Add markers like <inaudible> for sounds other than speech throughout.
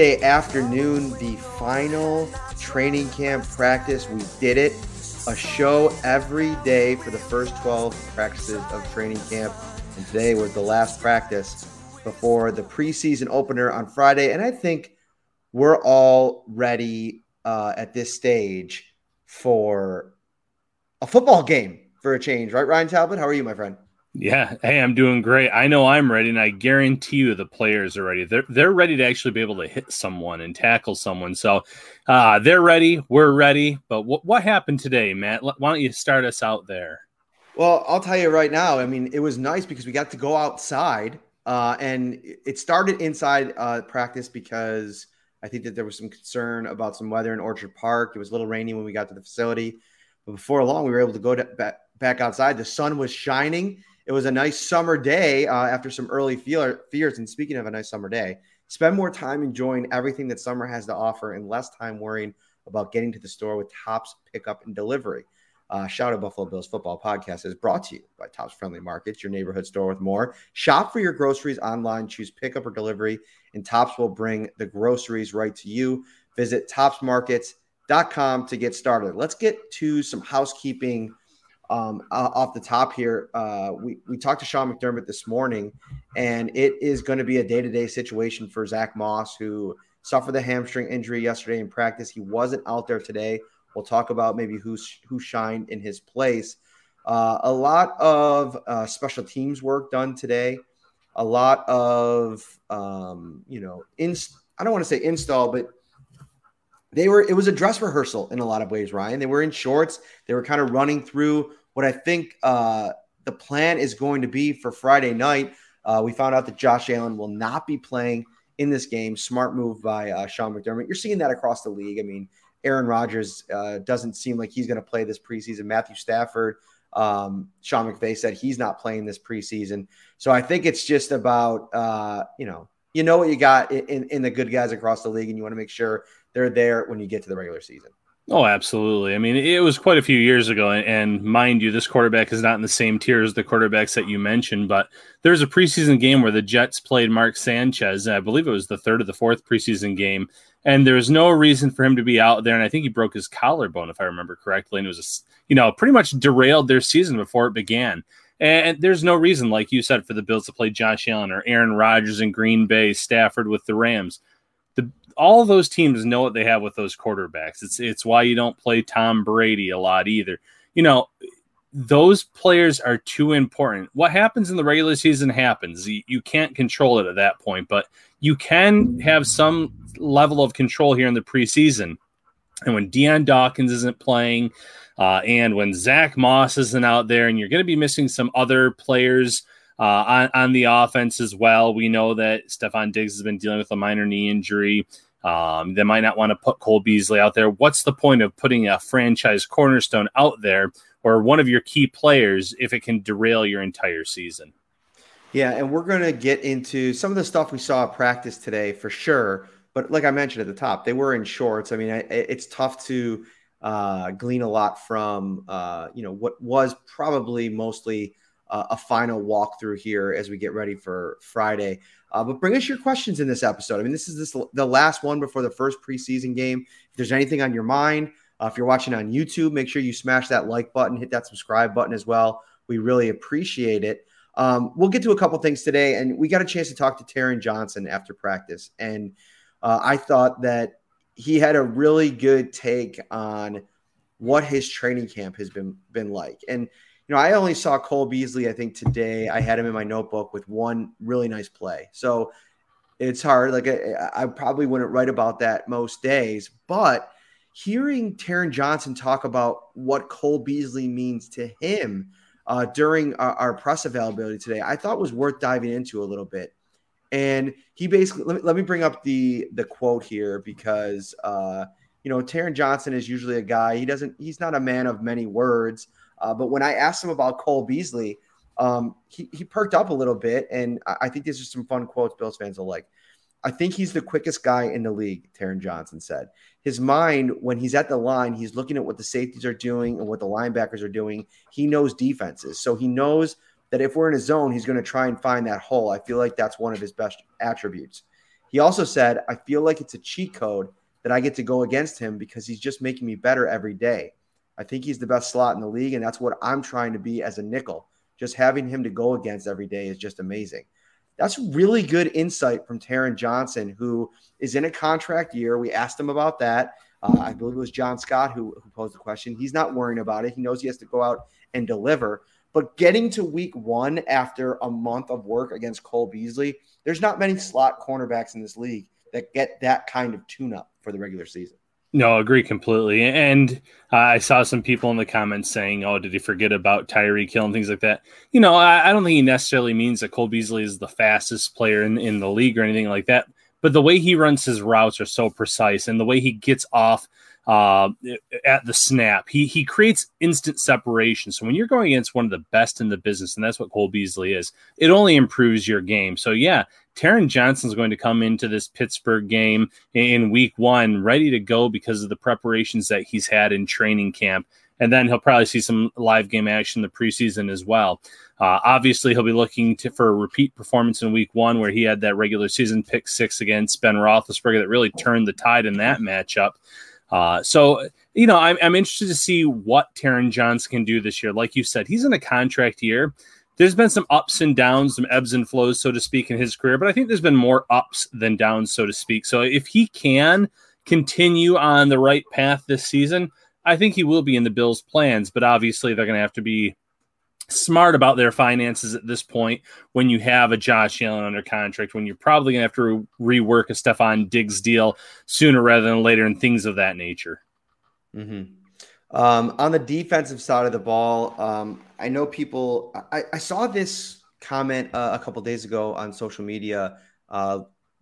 afternoon, the final training camp practice. We did it. A show every day for the first 12 practices of training camp. And today was the last practice before the preseason opener on Friday. And I think we're all ready uh, at this stage for a football game for a change, right, Ryan Talbot? How are you, my friend? Yeah, hey, I'm doing great. I know I'm ready, and I guarantee you the players are ready. They're they're ready to actually be able to hit someone and tackle someone. So uh, they're ready. We're ready. But what what happened today, Matt? Why don't you start us out there? Well, I'll tell you right now. I mean, it was nice because we got to go outside, uh, and it started inside uh, practice because I think that there was some concern about some weather in Orchard Park. It was a little rainy when we got to the facility, but before long, we were able to go to, back, back outside. The sun was shining. It was a nice summer day uh, after some early fear, fears. And speaking of a nice summer day, spend more time enjoying everything that summer has to offer and less time worrying about getting to the store with Tops Pickup and Delivery. Uh, Shout out Buffalo Bills Football Podcast is brought to you by Tops Friendly Markets, your neighborhood store with more. Shop for your groceries online, choose pickup or delivery, and Tops will bring the groceries right to you. Visit topsmarkets.com to get started. Let's get to some housekeeping um, off the top here. Uh, we, we talked to Sean McDermott this morning, and it is going to be a day to day situation for Zach Moss, who suffered the hamstring injury yesterday in practice. He wasn't out there today. We'll talk about maybe who's, who shined in his place. Uh, a lot of uh, special teams work done today. A lot of um, you know, in I don't want to say install, but they were. It was a dress rehearsal in a lot of ways. Ryan, they were in shorts. They were kind of running through what I think uh, the plan is going to be for Friday night. Uh, we found out that Josh Allen will not be playing in this game. Smart move by uh, Sean McDermott. You're seeing that across the league. I mean, Aaron Rodgers uh, doesn't seem like he's going to play this preseason. Matthew Stafford, um, Sean McVay said he's not playing this preseason. So I think it's just about uh, you know you know what you got in, in the good guys across the league, and you want to make sure they're there when you get to the regular season. Oh, absolutely. I mean, it was quite a few years ago, and, and, mind you, this quarterback is not in the same tier as the quarterbacks that you mentioned. But there's a preseason game where the Jets played Mark Sanchez, and I believe it was the third or the fourth preseason game, and there was no reason for him to be out there. And I think he broke his collarbone, if I remember correctly, and it was, a, you know, pretty much derailed their season before it began. And there's no reason, like you said, for the Bills to play Josh Allen or Aaron Rodgers in Green Bay, Stafford with the Rams all those teams know what they have with those quarterbacks. It's it's why you don't play Tom Brady a lot either. You know, those players are too important. What happens in the regular season happens. You, you can't control it at that point, but you can have some level of control here in the preseason. And when Dion Dawkins isn't playing, uh, and when Zach Moss isn't out there, and you're going to be missing some other players uh, on, on the offense as well. We know that Stefon Diggs has been dealing with a minor knee injury. Um, they might not want to put Cole Beasley out there. What's the point of putting a franchise cornerstone out there or one of your key players if it can derail your entire season? Yeah, and we're going to get into some of the stuff we saw at practice today for sure. But like I mentioned at the top, they were in shorts. I mean, it's tough to uh, glean a lot from uh, you know what was probably mostly uh, a final walkthrough here as we get ready for Friday. Uh, but bring us your questions in this episode. I mean, this is this the last one before the first preseason game. If there's anything on your mind, uh, if you're watching on YouTube, make sure you smash that like button, hit that subscribe button as well. We really appreciate it. Um, we'll get to a couple things today, and we got a chance to talk to Taron Johnson after practice, and uh, I thought that he had a really good take on what his training camp has been been like. And you know, I only saw Cole Beasley. I think today I had him in my notebook with one really nice play. So it's hard. Like I, I probably wouldn't write about that most days, but hearing Taron Johnson talk about what Cole Beasley means to him uh, during our, our, press availability today, I thought was worth diving into a little bit. And he basically let me, let me bring up the the quote here because uh, you know Taron Johnson is usually a guy he doesn't he's not a man of many words. Uh, but when I asked him about Cole Beasley, um, he, he perked up a little bit, and I, I think these are some fun quotes Bills fans will like. I think he's the quickest guy in the league, Taron Johnson said. His mind, when he's at the line, he's looking at what the safeties are doing and what the linebackers are doing. He knows defenses. So he knows that if we're in a zone, he's going to try and find that hole. I feel like that's one of his best attributes. He also said, I feel like it's a cheat code that I get to go against him because he's just making me better every day. I think he's the best slot in the league, and that's what I'm trying to be as a nickel. Just having him to go against every day is just amazing. That's really good insight from Taron Johnson, who is in a contract year. We asked him about that. Uh, I believe it was John Scott who, who posed the question. He's not worrying about it. He knows he has to go out and deliver. But getting to week one after a month of work against Cole Beasley, there's not many slot cornerbacks in this league that get that kind of tune up for the regular season. No, I agree completely. And uh, I saw some people in the comments saying, "Oh, did he forget about Tyreek Hill and things like that?" You know, I, I, don't think he necessarily means that Cole Beasley is the fastest player in, in the league or anything like that. But the way he runs his routes are so precise, and the way he gets off uh, at the snap. He he creates instant separation. So when you're going against one of the best in the business, and that's what Cole Beasley is, it only improves your game. So yeah, Taron Johnson's going to come into this Pittsburgh game in week one ready to go because of the preparations that he's had in training camp. And then he'll probably see some live game action in the preseason as well. Uh, obviously, he'll be looking to, for a repeat performance in week one where he had that regular season pick six against Ben Roethlisberger that really turned the tide in that matchup. Uh, so, you know, I'm, I'm interested to see what Taron Johnson can do this year. Like you said, he's in a contract year. There's been some ups and downs, some ebbs and flows, so to speak, in his career, but I think there's been more ups than downs, so to speak. So if he can continue on the right path this season, I think he will be in the Bills' plans, but obviously they're going to have to be smart about their finances at this point when you have a Josh Allen under contract, when you're probably going to have to rework a Stefon Diggs deal sooner rather than later, and things of that nature. Mm-hmm. Um, on the defensive side of the ball, um, I know people. I, I saw this comment uh, a couple days ago on social media uh,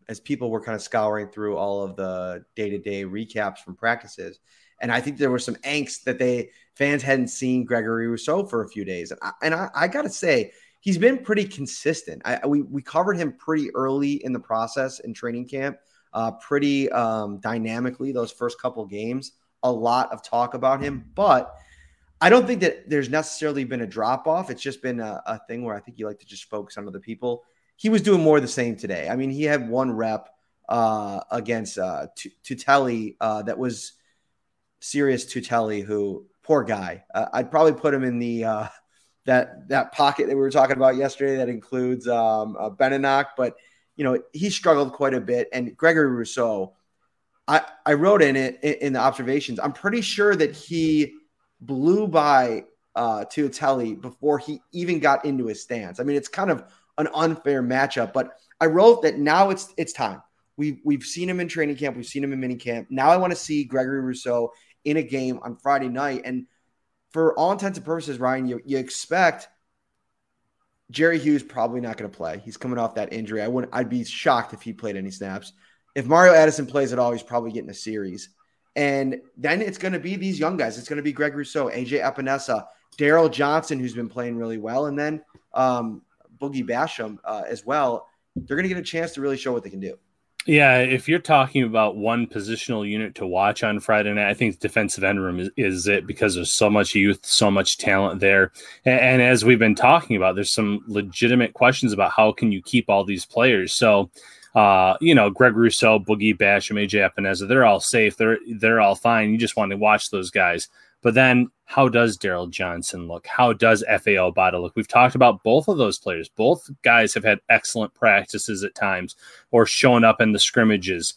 as people were kind of scouring through all of the day to day recaps from practices. And I think there was some angst that they fans hadn't seen Gregory Rousseau for a few days. And I, and I, I got to say, he's been pretty consistent. I, we, we covered him pretty early in the process in training camp, uh, pretty um, dynamically those first couple games. A lot of talk about him, but I don't think that there's necessarily been a drop off. It's just been a, a thing where I think you like to just focus on other people. He was doing more of the same today. I mean, he had one rep uh, against uh, Tuitele uh, that was Syrus Tuitele, who poor guy. Uh, I'd probably put him in the uh, that that pocket that we were talking about yesterday that includes um, uh, Benenoch, but you know he struggled quite a bit. And Gregory Rousseau, I I wrote in it in, the observations. I'm pretty sure that he blew by uh, Tuitele before he even got into his stance. I mean, it's kind of an unfair matchup, but I wrote that now it's it's time. We've we've seen him in training camp, we've seen him in mini camp. Now I want to see Gregory Rousseau in a game on Friday night. And for all intents and purposes, Ryan, you, you expect Jerry Hughes probably not going to play. He's coming off that injury. I wouldn't. I'd be shocked if he played any snaps. If Mario Addison plays at all, he's probably getting a series. And then it's going to be these young guys. It's going to be Greg Rousseau, AJ Epenesa, Darryl Johnson, who's been playing really well, and then um, Boogie Basham uh, as well. They're going to get a chance to really show what they can do. Yeah, if you're talking about one positional unit to watch on Friday night, I think defensive end room is, is it because there's so much youth, so much talent there. And, and, as we've been talking about, there's some legitimate questions about how can you keep all these players. So, uh, you know, Greg Rousseau, Boogie Basham, AJ Epenesa, they're all safe. They're they're all fine. You just want to watch those guys. But then how does Darryl Johnson look? How does Efe Obada look? We've talked about both of those players. Both guys have had excellent practices at times or shown up in the scrimmages.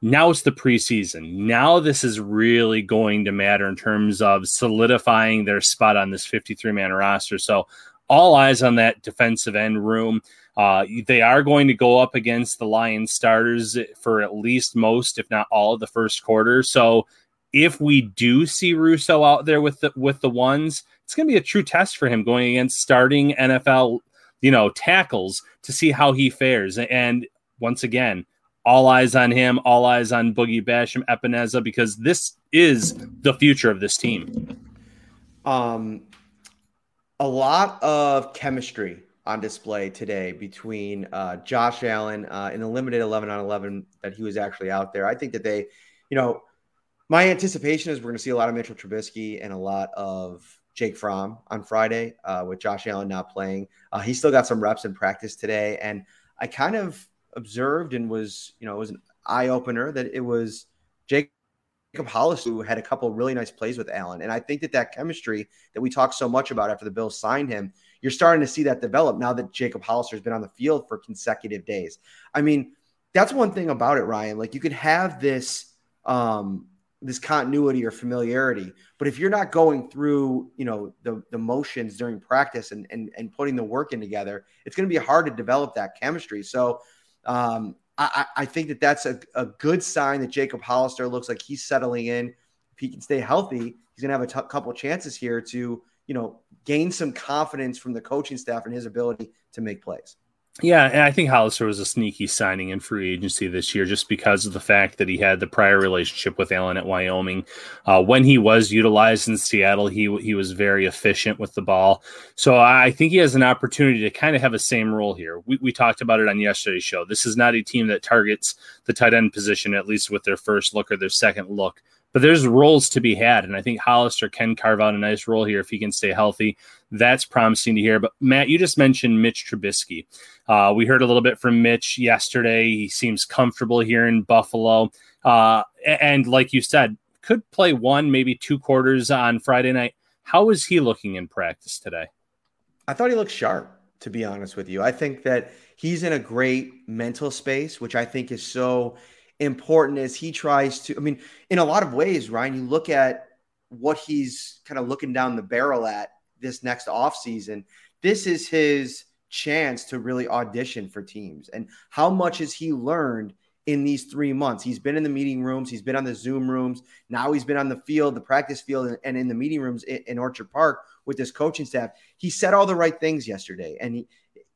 Now it's the preseason. Now this is really going to matter in terms of solidifying their spot on this 53 man roster. So all eyes on that defensive end room. Uh, they are going to go up against the Lions starters for at least most, if not all, of the first quarter. So if we do see Rousseau out there with the with the ones, it's going to be a true test for him going against starting NFL, you know, tackles to see how he fares. And once again, all eyes on him, all eyes on Boogie Basham Epenesa because this is the future of this team. Um, a lot of chemistry on display today between uh, Josh Allen uh, in the limited 11 on 11 that he was actually out there. I think that they, you know, my anticipation is we're going to see a lot of Mitchell Trubisky and a lot of Jake Fromm on Friday uh, with Josh Allen not playing. Uh, he still got some reps in practice today, and I kind of observed and was, you know, it was an eye opener that it was Jake Jacob Hollister who had a couple really nice plays with Allen, and I think that that chemistry that we talked so much about after the Bills signed him, you're starting to see that develop now that Jacob Hollister has been on the field for consecutive days. I mean, that's one thing about it, Ryan. Like you could have this. Um, this continuity or familiarity. But if you're not going through, you know, the, the motions during practice and, and, and putting the work in together, it's going to be hard to develop that chemistry. So um, I, I think that that's a, a good sign that Jacob Hollister looks like he's settling in. If he can stay healthy, he's going to have a t- couple chances here to, you know, gain some confidence from the coaching staff and his ability to make plays. Yeah, and I think Hollister was a sneaky signing in free agency this year just because of the fact that he had the prior relationship with Allen at Wyoming. Uh, when he was utilized in Seattle, he he was very efficient with the ball. So I think he has an opportunity to kind of have a same role here. We, we talked about it on yesterday's show. This is not a team that targets the tight end position, at least with their first look or their second look but there's roles to be had. And I think Hollister can carve out a nice role here if he can stay healthy. That's promising to hear. But Matt, you just mentioned Mitch Trubisky. Uh, we heard a little bit from Mitch yesterday. He seems comfortable here in Buffalo. Uh, and like you said, could play one, maybe two quarters on Friday night. How is he looking in practice today? I thought he looked sharp, to be honest with you. I think that he's in a great mental space, which I think is so important as he tries to. I mean, in a lot of ways, Ryan, you look at what he's kind of looking down the barrel at this next offseason. This is his chance to really audition for teams. And how much has he learned in these three months? He's been in the meeting rooms, he's been on the Zoom rooms. Now he's been on the field, the practice field, and in the meeting rooms in Orchard Park with his coaching staff. He said all the right things yesterday. And he,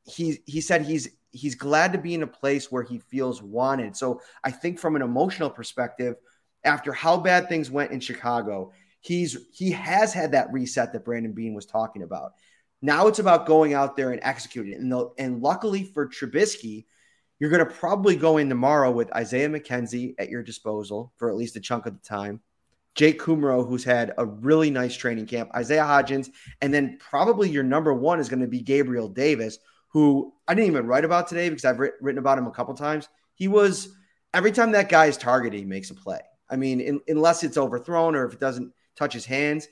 he, he said he's he's glad to be in a place where he feels wanted. So I think from an emotional perspective, after how bad things went in Chicago, he's he has had that reset that Brandon Beane was talking about. Now it's about going out there and executing it. And, and luckily for Trubisky, you're going to probably go in tomorrow with Isaiah McKenzie at your disposal for at least a chunk of the time. Jake Kumerow, who's had a really nice training camp, Isaiah Hodgins, and then probably your number one is going to be Gabriel Davis, who I didn't even write about today because I've written about him a couple times. He was every time that guy is targeted, he makes a play. I mean, in, unless it's overthrown or if it doesn't touch his hands,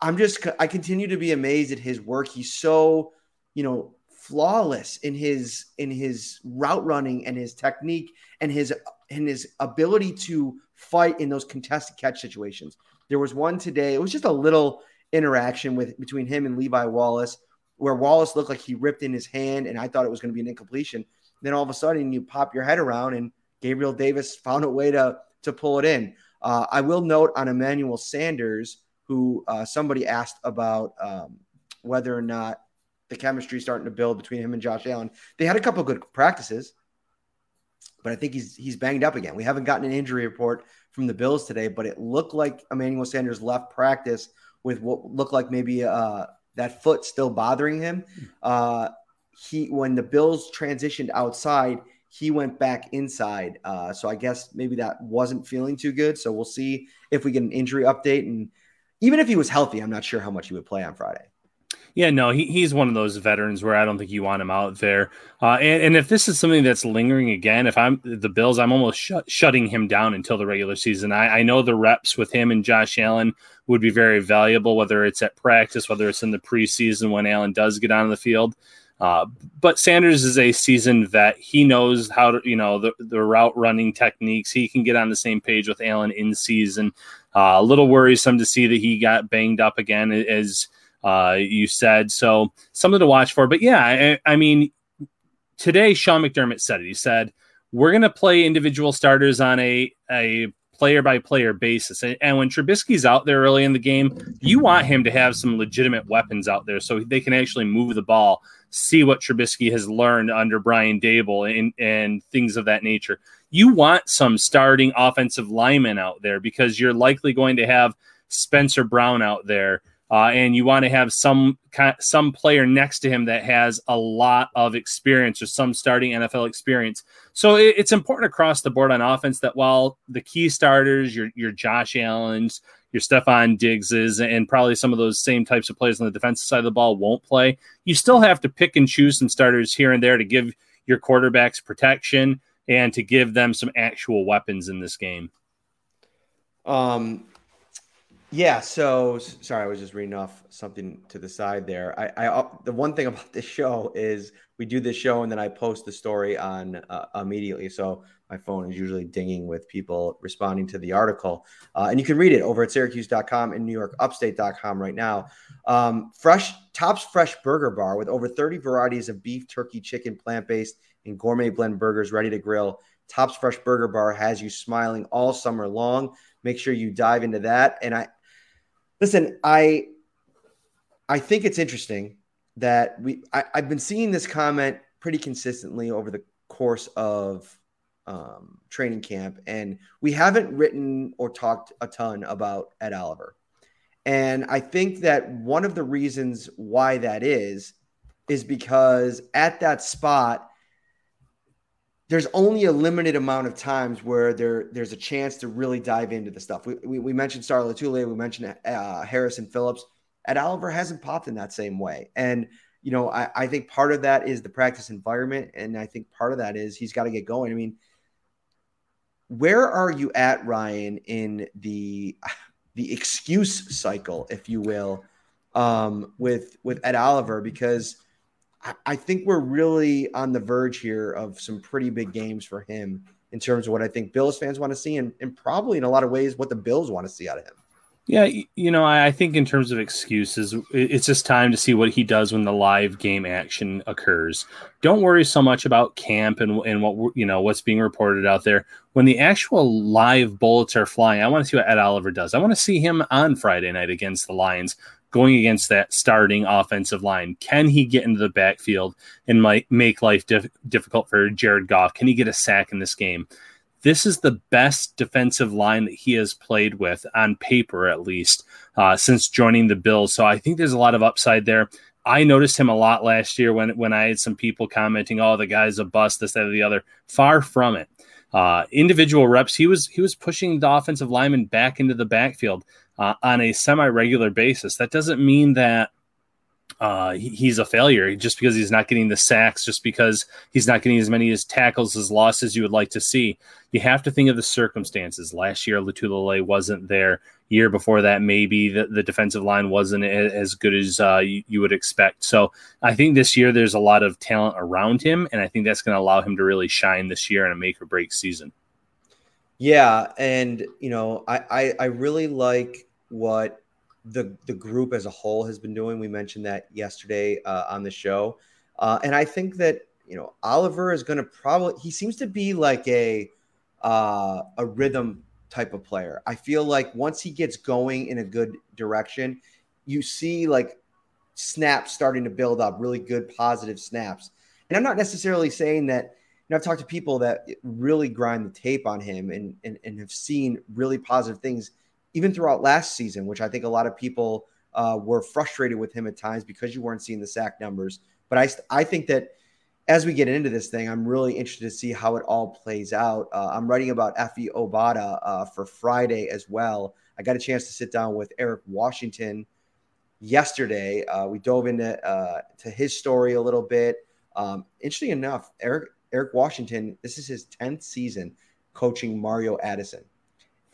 I'm just I continue to be amazed at his work. He's so you know flawless in his in his route running and his technique and his and his ability to fight in those contested catch situations. There was one today. It was just a little interaction with between him and Levi Wallace where Wallace looked like he ripped in his hand, and I thought it was going to be an incompletion. Then all of a sudden, you pop your head around, and Gabriel Davis found a way to to pull it in. Uh, I will note on Emmanuel Sanders, who uh, somebody asked about um, whether or not the chemistry starting to build between him and Josh Allen. They had a couple good practices. but I think he's he's banged up again. We haven't gotten an injury report from the Bills today, but it looked like Emmanuel Sanders left practice with what looked like maybe uh, that foot still bothering him. Uh, he when the Bills transitioned outside, he went back inside. Uh, so I guess maybe that wasn't feeling too good. So we'll see if we get an injury update. And even if he was healthy, I'm not sure how much he would play on Friday. Yeah, no, he, he's one of those veterans where I don't think you want him out there. Uh, and, and, if this is something that's lingering again, if I'm the Bills, I'm almost sh- shutting him down until the regular season. I, I, know the reps with him and Josh Allen would be very valuable, whether it's at practice, whether it's in the preseason when Allen does get on the field. Uh, but Sanders is a seasoned vet. He knows how to, you know, the, the route running techniques. He can get on the same page with Allen in season. Uh, a little worrisome to see that he got banged up again as – uh, you said. So something to watch for. But yeah, I, I mean, today Sean McDermott said it. He said, we're going to play individual starters on a, a player by player basis. And, and, when Trubisky's out there early in the game, you want him to have some legitimate weapons out there so they can actually move the ball, see what Trubisky has learned under Brian Daboll and, and things of that nature. You want some starting offensive linemen out there because you're likely going to have Spencer Brown out there uh, and you want to have some some player next to him that has a lot of experience or some starting NFL experience. So it, it's important across the board on offense that while the key starters, your your Josh Allen's, your Stefon Diggses, and probably some of those same types of players on the defensive side of the ball won't play, you still have to pick and choose some starters here and there to give your quarterbacks protection and to give them some actual weapons in this game. Um, yeah. So sorry, I was just reading off something to the side there. I, I uh, the one thing <laughs> about this show is we do this show and then I post the story on uh, immediately. So my phone is usually dinging with people responding to the article, uh, and you can read it over at Syracuse.com and NewYorkUpstate.com right now. Um, fresh Tops Fresh Burger Bar with over 30 varieties of beef, turkey, chicken, plant based, and gourmet blend burgers ready to grill. Tops Fresh Burger Bar has you smiling all summer long. Make sure you dive into that. And I, Listen, I I think it's interesting that we I, have been seeing this comment pretty consistently over the course of um, training camp, and we haven't written or talked a ton about Ed Oliver. And I think that one of the reasons why that is is because at that spot, there's only a limited amount of times where there there's a chance to really dive into the stuff. We, we, we mentioned Star Lotulelei, we mentioned uh, Harrison Phillips. Ed Oliver hasn't popped in that same way. And, you know, I, I think part of that is the practice environment. And I think part of that is he's got to get going. I mean, where are you at, Ryan, in the the excuse cycle, if you will, um, with with Ed Oliver? Because – I think we're really on the verge here of some pretty big games for him in terms of what I think Bills fans want to see, and, and probably in a lot of ways what the Bills want to see out of him. Yeah, you know, I think in terms of excuses, it's just time to see what he does when the live game action occurs. Don't worry so much about camp and, and what you know what's being reported out there. When the actual live bullets are flying, I want to see what Ed Oliver does. I want to see him on Friday night against the Lions going against that starting offensive line. Can he get into the backfield and might make life dif- difficult for Jared Goff? Can he get a sack in this game? This is the best defensive line that he has played with on paper, at least, uh, since joining the Bills. So I think there's a lot of upside there. I noticed him a lot last year when when I had some people commenting, "Oh, the guy's a bust," this, that, or the other. Far from it. Uh, individual reps, he was he was pushing the offensive lineman back into the backfield uh, on a semi regular basis. That doesn't mean that uh, he's a failure just because he's not getting the sacks, just because he's not getting as many as tackles as losses you would like to see. You have to think of the circumstances. Last year, Lotulelei wasn't there. Year before that, maybe the, the defensive line wasn't as good as uh, you, you, would expect. So I think this year there's a lot of talent around him, and I think that's going to allow him to really shine this year in a make or break season. Yeah, and you know, I, I, I really like what the the group as a whole has been doing. We mentioned that yesterday uh, on the show, uh, and I think that you know Oliver is going to probably he seems to be like a uh, a rhythm type of player. I feel like once he gets going in a good direction, you see like snaps starting to build up, really good positive snaps. And I'm not necessarily saying that You know, I've talked to people that really grind the tape on him and, and, and have seen really positive things even throughout last season, which I think a lot of people uh, were frustrated with him at times because you weren't seeing the sack numbers. But I, I think that as we get into this thing, I'm really interested to see how it all plays out. Uh, I'm writing about Efe Obada uh, for Friday as well. I got a chance to sit down with Eric Washington yesterday. Uh, we dove into uh, to his story a little bit. Um, interesting enough, Eric Eric Washington, this is his 10th season coaching Mario Addison.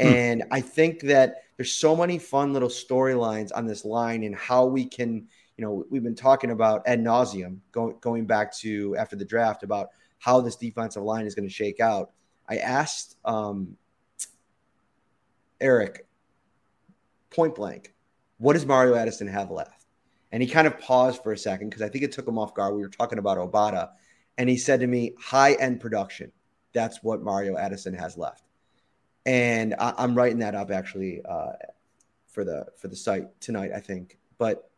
Hmm. And I think that there's so many fun little storylines on this line and how we can, you know, we've been talking about ad nauseum going going back to after the draft about how this defensive line is going to shake out. I asked um, Eric point blank, what does Mario Addison have left? And he kind of paused for a second because I think it took him off guard. We were talking about Obada, and he said to me, high end production. That's what Mario Addison has left. And I, am writing that up actually uh, for the for the site tonight, I think. But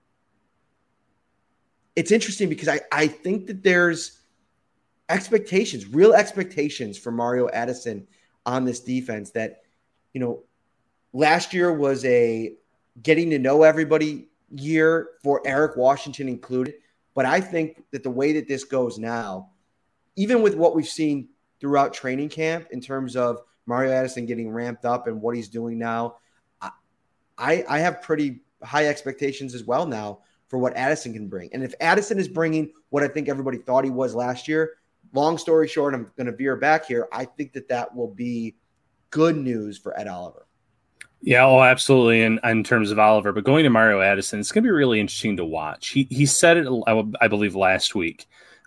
it's interesting because I, I think that there's expectations, real expectations for Mario Addison on this defense that, you know, last year was a getting to know everybody year for Eric Washington included. But I think that the way that this goes now, even with what we've seen throughout training camp in terms of Mario Addison getting ramped up and what he's doing now, I, I have pretty high expectations as well now for what Addison can bring. And if Addison is bringing what I think everybody thought he was last year, long story short, I'm going to veer back here. I think that that will be good news for Ed Oliver. Yeah, oh, absolutely. In, in terms of Oliver, but going to Mario Addison, it's going to be really interesting to watch. He he said it, I believe, last week.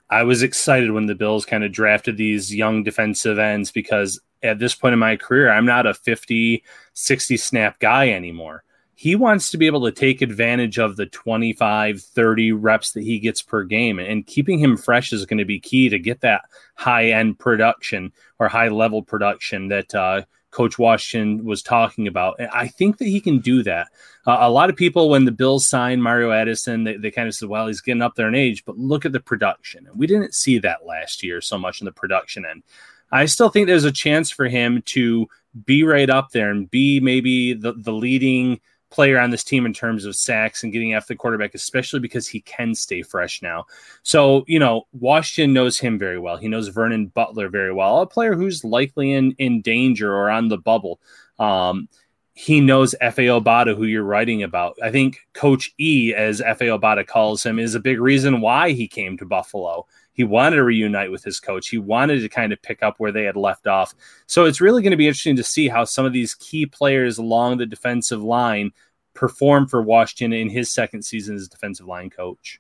I was excited when the Bills kind of drafted these young defensive ends because at this point in my career, I'm not a 50, 60 snap guy anymore. He wants to be able to take advantage of the 25, 30 reps that he gets per game. And keeping him fresh is going to be key to get that high end production or high level production that uh, Coach Washington was talking about. And I think that he can do that. Uh, a lot of people, when the Bills signed Mario Addison, they, they kind of said, well, he's getting up there in age, but look at the production. And we didn't see that last year so much in the production end. I still think there's a chance for him to be right up there and be maybe the, the leading – player on this team in terms of sacks and getting after the quarterback, especially because he can stay fresh now. So, you know, Washington knows him very well. He knows Vernon Butler very well, a player who's likely in, in danger or on the bubble. Um, he knows Efe Obada, who you're writing about. I think Coach E, as Efe Obada calls him, is a big reason why he came to Buffalo. He wanted to reunite with his coach. He wanted to kind of pick up where they had left off. So it's really going to be interesting to see how some of these key players along the defensive line perform for Washington in his second season as defensive line coach.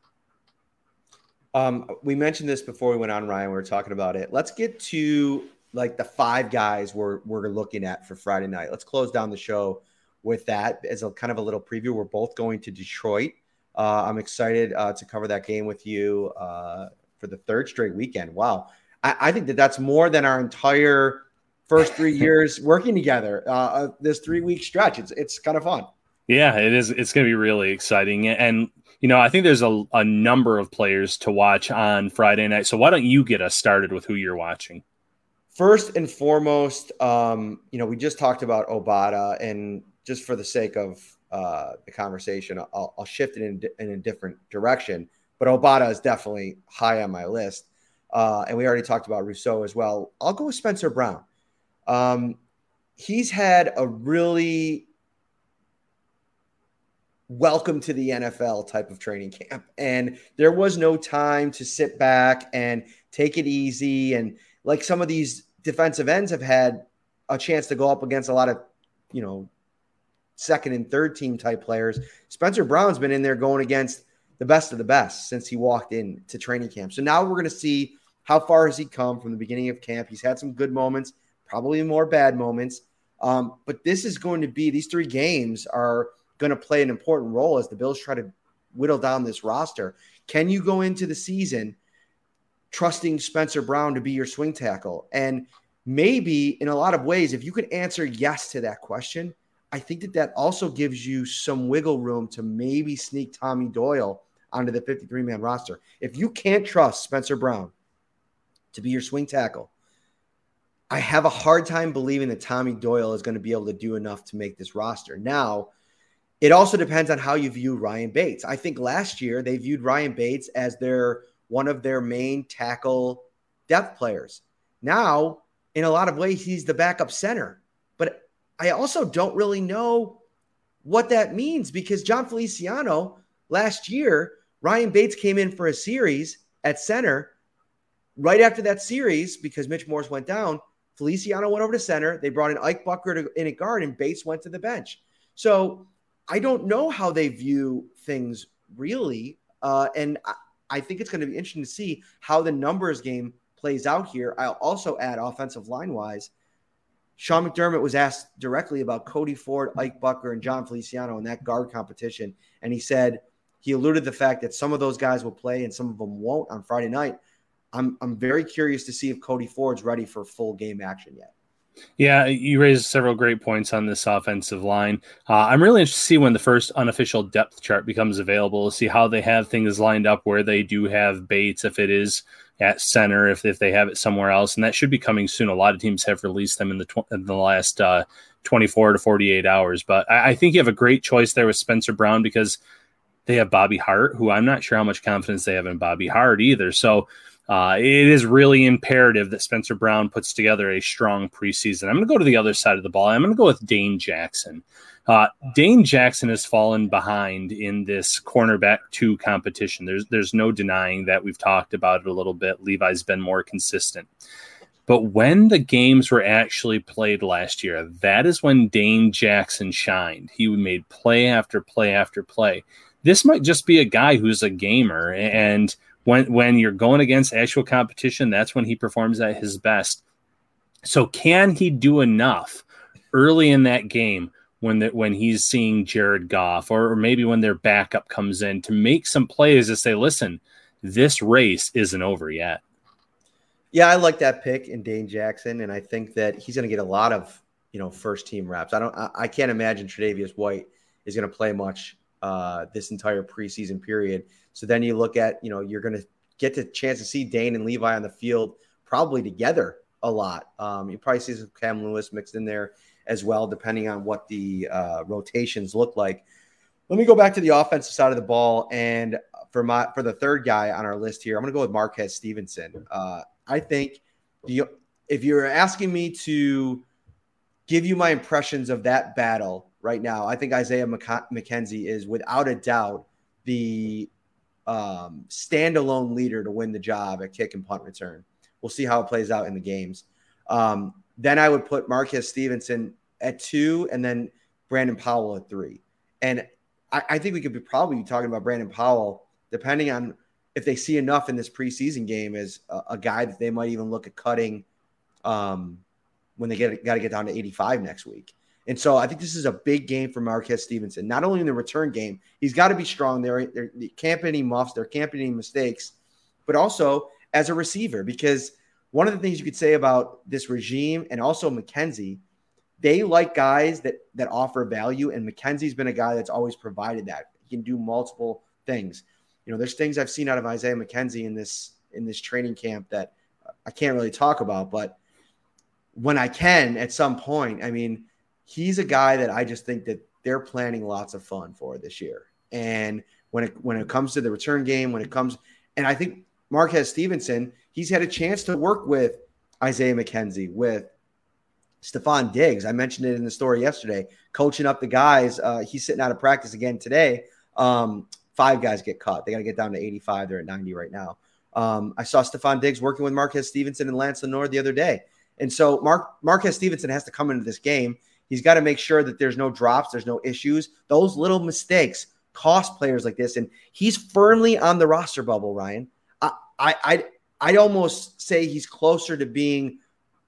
Um, we mentioned this before we went on, Ryan. We were talking about it. Let's get to like the five guys we're we're looking at for Friday night. Let's close down the show with that as a kind of a little preview. We're both going to Detroit. Uh, I'm excited uh, to cover that game with you. Uh, for the third straight weekend. Wow. I, I think that that's more than our entire first three <laughs> years working together. Uh, uh, this three week stretch. It's it's kind of fun. Yeah, it is. It's going to be really exciting. And, you know, I think there's a, a number of players to watch on Friday night. So why don't you get us started with who you're watching? First and foremost, um, you know, we just talked about Obada, and just for the sake of uh, the conversation, I'll, I'll shift it in, in a different direction but Obada is definitely high on my list. Uh, and we already talked about Rousseau as well. I'll go with Spencer Brown. Um, he's had a really welcome to the NFL type of training camp. And there was no time to sit back and take it easy. And like some of these defensive ends have had a chance to go up against a lot of, you know, second and third team type players. Spencer Brown's been in there going against the best of the best since he walked in to training camp. So now we're going to see how far has he come from the beginning of camp. He's had some good moments, probably more bad moments. Um, but this is going to be these three games are going to play an important role as the Bills try to whittle down this roster. Can you go into the season trusting Spencer Brown to be your swing tackle? And maybe in a lot of ways, if you could answer yes to that question, I think that that also gives you some wiggle room to maybe sneak Tommy Doyle onto the 53 man roster. If you can't trust Spencer Brown to be your swing tackle. I have a hard time believing that Tommy Doyle is going to be able to do enough to make this roster. Now, it also depends on how you view Ryan Bates. I think last year they viewed Ryan Bates as their one of their main tackle depth players. Now, in a lot of ways, he's the backup center. But I also don't really know what that means because Jon Feliciano last year, Ryan Bates came in for a series at center. Right after that series, because Mitch Morse went down, Feliciano went over to center. They brought in Ike Boettger to, in a guard, and Bates went to the bench. So I don't know how they view things really. Uh, and I, I think it's going to be interesting to see how the numbers game plays out here. I'll also add offensive line wise. Sean McDermott was asked directly about Cody Ford, Ike Boettger, and Jon Feliciano in that guard competition. And he said he alluded the fact that some of those guys will play and some of them won't on Friday night. I'm, I'm very curious to see if Cody Ford's ready for full game action yet. Yeah, you raised several great points on this offensive line. Uh, I'm really interested to see when the first unofficial depth chart becomes available, see how they have things lined up where they do have Bates, if it is at center, if, if they have it somewhere else. And that should be coming soon. A lot of teams have released them in the, tw- in the last uh, 24 to 48 hours. But I, I think you have a great choice there with Spencer Brown because they have Bobby Hart, who I'm not sure how much confidence they have in Bobby Hart either. So, uh, it is really imperative that Spencer Brown puts together a strong preseason. I'm going to go to the other side of the ball. I'm going to go with Dane Jackson. Uh, Dane Jackson has fallen behind in this cornerback two competition. There's there's no denying that. We've talked about it a little bit. Levi's been more consistent. But when the games were actually played last year, that is when Dane Jackson shined. He made play after play after play. This might just be a guy who's a gamer and – when when you're going against actual competition, that's when he performs at his best. So can he do enough early in that game when that when he's seeing Jared Goff or, or maybe when their backup comes in to make some plays to say, listen, this race isn't over yet. Yeah, I like that pick in Dane Jackson, and I think that he's going to get a lot of you know first team reps. I don't, I, I can't imagine Tre'Davious White is going to play much uh, this entire preseason period. So then you look at, you know, you're going to get the chance to see Dane and Levi on the field probably together a lot. Um, you probably see some Cam Lewis mixed in there as well, depending on what the uh, rotations look like. Let me go back to the offensive side of the ball, and for my for the third guy on our list here, I'm going to go with Marquez Stevenson. Uh, I think the, if you're asking me to give you my impressions of that battle right now, I think Isaiah McKenzie is without a doubt the um, standalone leader to win the job at kick and punt return. We'll see how it plays out in the games. Um, then I would put Marquez Stevenson at two and then Brandon Powell at three. And I, I think we could be probably talking about Brandon Powell, depending on if they see enough in this preseason game as a, a guy that they might even look at cutting um, when they get got to get down to 85 next week. And so I think this is a big game for Marquez Stevenson. Not only in the return game, he's got to be strong there. There can't be any muffs, there can't be any mistakes, but also as a receiver. Because one of the things you could say about this regime and also McKenzie, they like guys that that offer value, and McKenzie's been a guy that's always provided that. He can do multiple things. You know, there's things I've seen out of Isaiah McKenzie in this in this training camp that I can't really talk about, but when I can at some point, I mean he's a guy that I just think that they're planning lots of fun for this year. And when it when it comes to the return game, when it comes, and I think Marquez Stevenson, he's had a chance to work with Isaiah McKenzie, with Stefon Diggs. I mentioned it in the story yesterday, coaching up the guys. Uh, he's sitting out of practice again today. Um, five guys get cut. They got to get down to 85. They're at 90 right now. Um, I saw Stefon Diggs working with Marquez Stevenson and Lance Lenoir the other day. And so Mark Marquez Stevenson has to come into this game He's got to make sure that there's no drops, there's no issues. Those little mistakes cost players like this, and he's firmly on the roster bubble. Ryan, I, I, I I'd almost say he's closer to being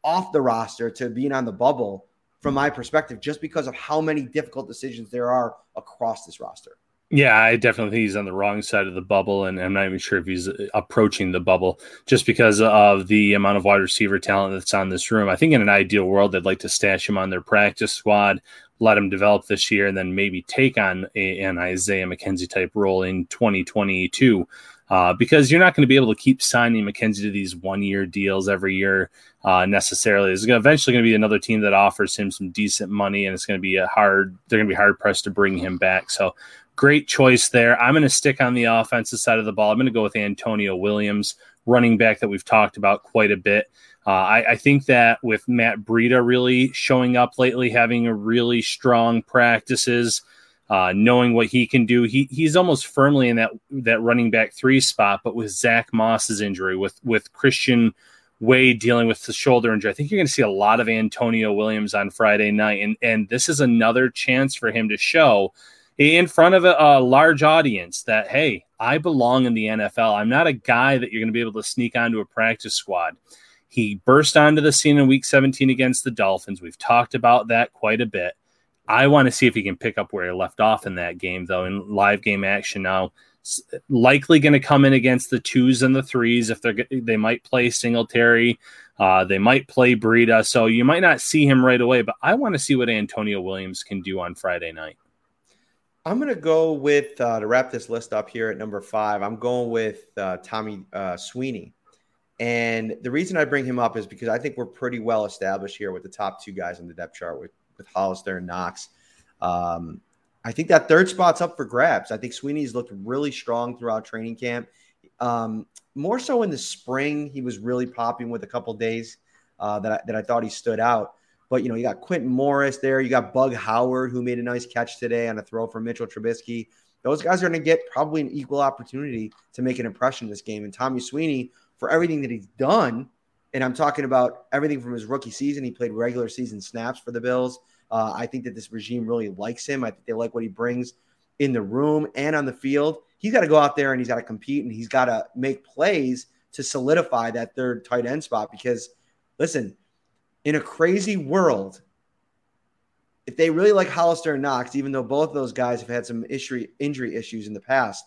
off the roster to being on the bubble from my perspective, just because of how many difficult decisions there are across this roster. Yeah, I definitely think he's on the wrong side of the bubble, and I'm not even sure if he's approaching the bubble just because of the amount of wide receiver talent that's on this room. I think in an ideal world, they'd like to stash him on their practice squad, let him develop this year and then maybe take on a, an Isaiah McKenzie type role in 2022. Uh, because you're not going to be able to keep signing McKenzie to these one year deals every year uh, necessarily. There's eventually going to be another team that offers him some decent money, and it's going to be a hard. They're going to be hard pressed to bring him back. So great choice there. I'm going to stick on the offensive side of the ball. I'm going to go with Antonio Williams, running back that we've talked about quite a bit. Uh, I, I, think that with Matt Breida really showing up lately, having a really strong practices, uh, knowing what he can do, he he's almost firmly in that that running back three spot. But with Zach Moss's injury, with with Christian Wade dealing with the shoulder injury, I think you're going to see a lot of Antonio Williams on Friday night, and and this is another chance for him to show in front of a, a, large audience that hey i belong in the nfl i'm not a guy that you're going to be able to sneak onto a practice squad. He burst onto the scene in week 17 against the dolphins. We've talked about that quite a bit. I want to see if he can pick up where he left off in that game though in live game action. Now likely going to come in against the twos and the threes if they're they might play singletary uh, they might play Breida, so you might not see him right away, but I want to see what Antonio Williams can do on Friday night. I'm going to go with, uh, to wrap this list up here at number five, I'm going with uh, Tommy uh, Sweeney. And the reason I bring him up is because I think we're pretty well established here with the top two guys on the depth chart with, with Hollister and Knox. Um, I think that third spot's up for grabs. I think Sweeney's looked really strong throughout training camp. Um, more so in the spring, he was really popping with a couple days uh, that, I, that I thought he stood out. But you know, you got Quintin Morris there. You got Bug Howard, who made a nice catch today on a throw from Mitchell Trubisky. Those guys are going to get probably an equal opportunity to make an impression in this game. And Tommy Sweeney, for everything that he's done, and I'm talking about everything from his rookie season, he played regular season snaps for the Bills. Uh, I think that this regime really likes him. I think they like what he brings in the room and on the field. He's got to go out there and he's got to compete and he's got to make plays to solidify that third tight end spot. Because, listen, in a crazy world, if they really like Hollister and Knox, even though both of those guys have had some issue, injury issues in the past,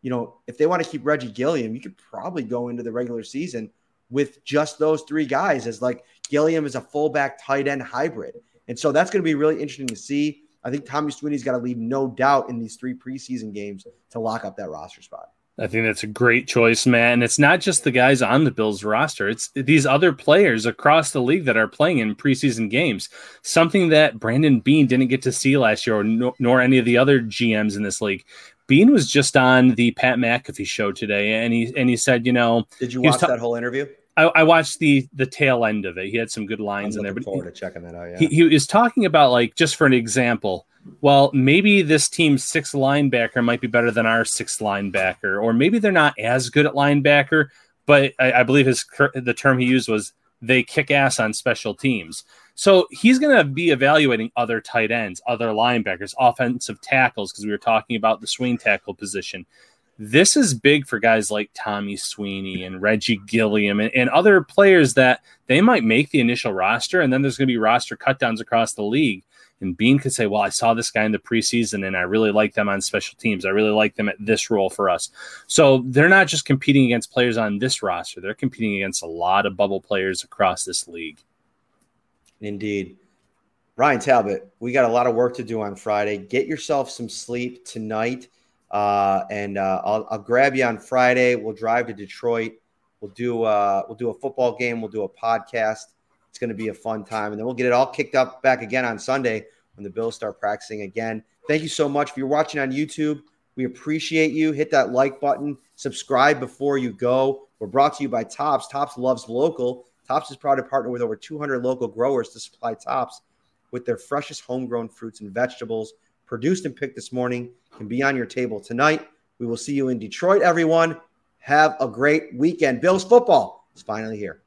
you know, if they want to keep Reggie Gilliam, you could probably go into the regular season with just those three guys as like Gilliam is a fullback tight end hybrid. And so that's going to be really interesting to see. I think Tommy Sweeney's got to leave no doubt in these three preseason games to lock up that roster spot. I think that's a great choice, man. And it's not just the guys on the Bills roster, it's these other players across the league that are playing in preseason games. Something that Brandon Beane didn't get to see last year, or no, nor any of the other GMs in this league. Beane was just on the Pat McAfee show today, and he and he said, you know, did you watch ta- that whole interview? I, I, watched the the tail end of it. He had some good lines in there. But forward he, to checking that out. Yeah. He, he was talking about like just for an example. Well, maybe this team's sixth linebacker might be better than our sixth linebacker, or maybe they're not as good at linebacker. But I, I believe his the term he used was they kick ass on special teams. So he's going to be evaluating other tight ends, other linebackers, offensive tackles, because we were talking about the swing tackle position this is big for guys like Tommy Sweeney and Reggie Gilliam and, and, other players that they might make the initial roster, and then there's going to be roster cutdowns across the league. And Beane could say, Well, I saw this guy in the preseason and I really like them on special teams. I really like them at this role for us. So they're not just competing against players on this roster, they're competing against a lot of bubble players across this league. Indeed. Ryan Talbot, we got a lot of work to do on Friday. Get yourself some sleep tonight. Uh, and uh, I'll, I'll, grab you on Friday. We'll drive to Detroit. We'll do uh, we'll do a football game. We'll do a podcast. It's going to be a fun time, and then we'll get it all kicked up back again on Sunday when the Bills start practicing again. Thank you so much if you're watching on YouTube. We appreciate you. Hit that like button. Subscribe before you go. We're brought to you by Tops. Tops loves local. Tops is proud to partner with over 200 local growers to supply Tops with their freshest homegrown fruits and vegetables produced and picked this morning can be on your table tonight. We will see you in Detroit, everyone. Have a great weekend. Bills football is finally here.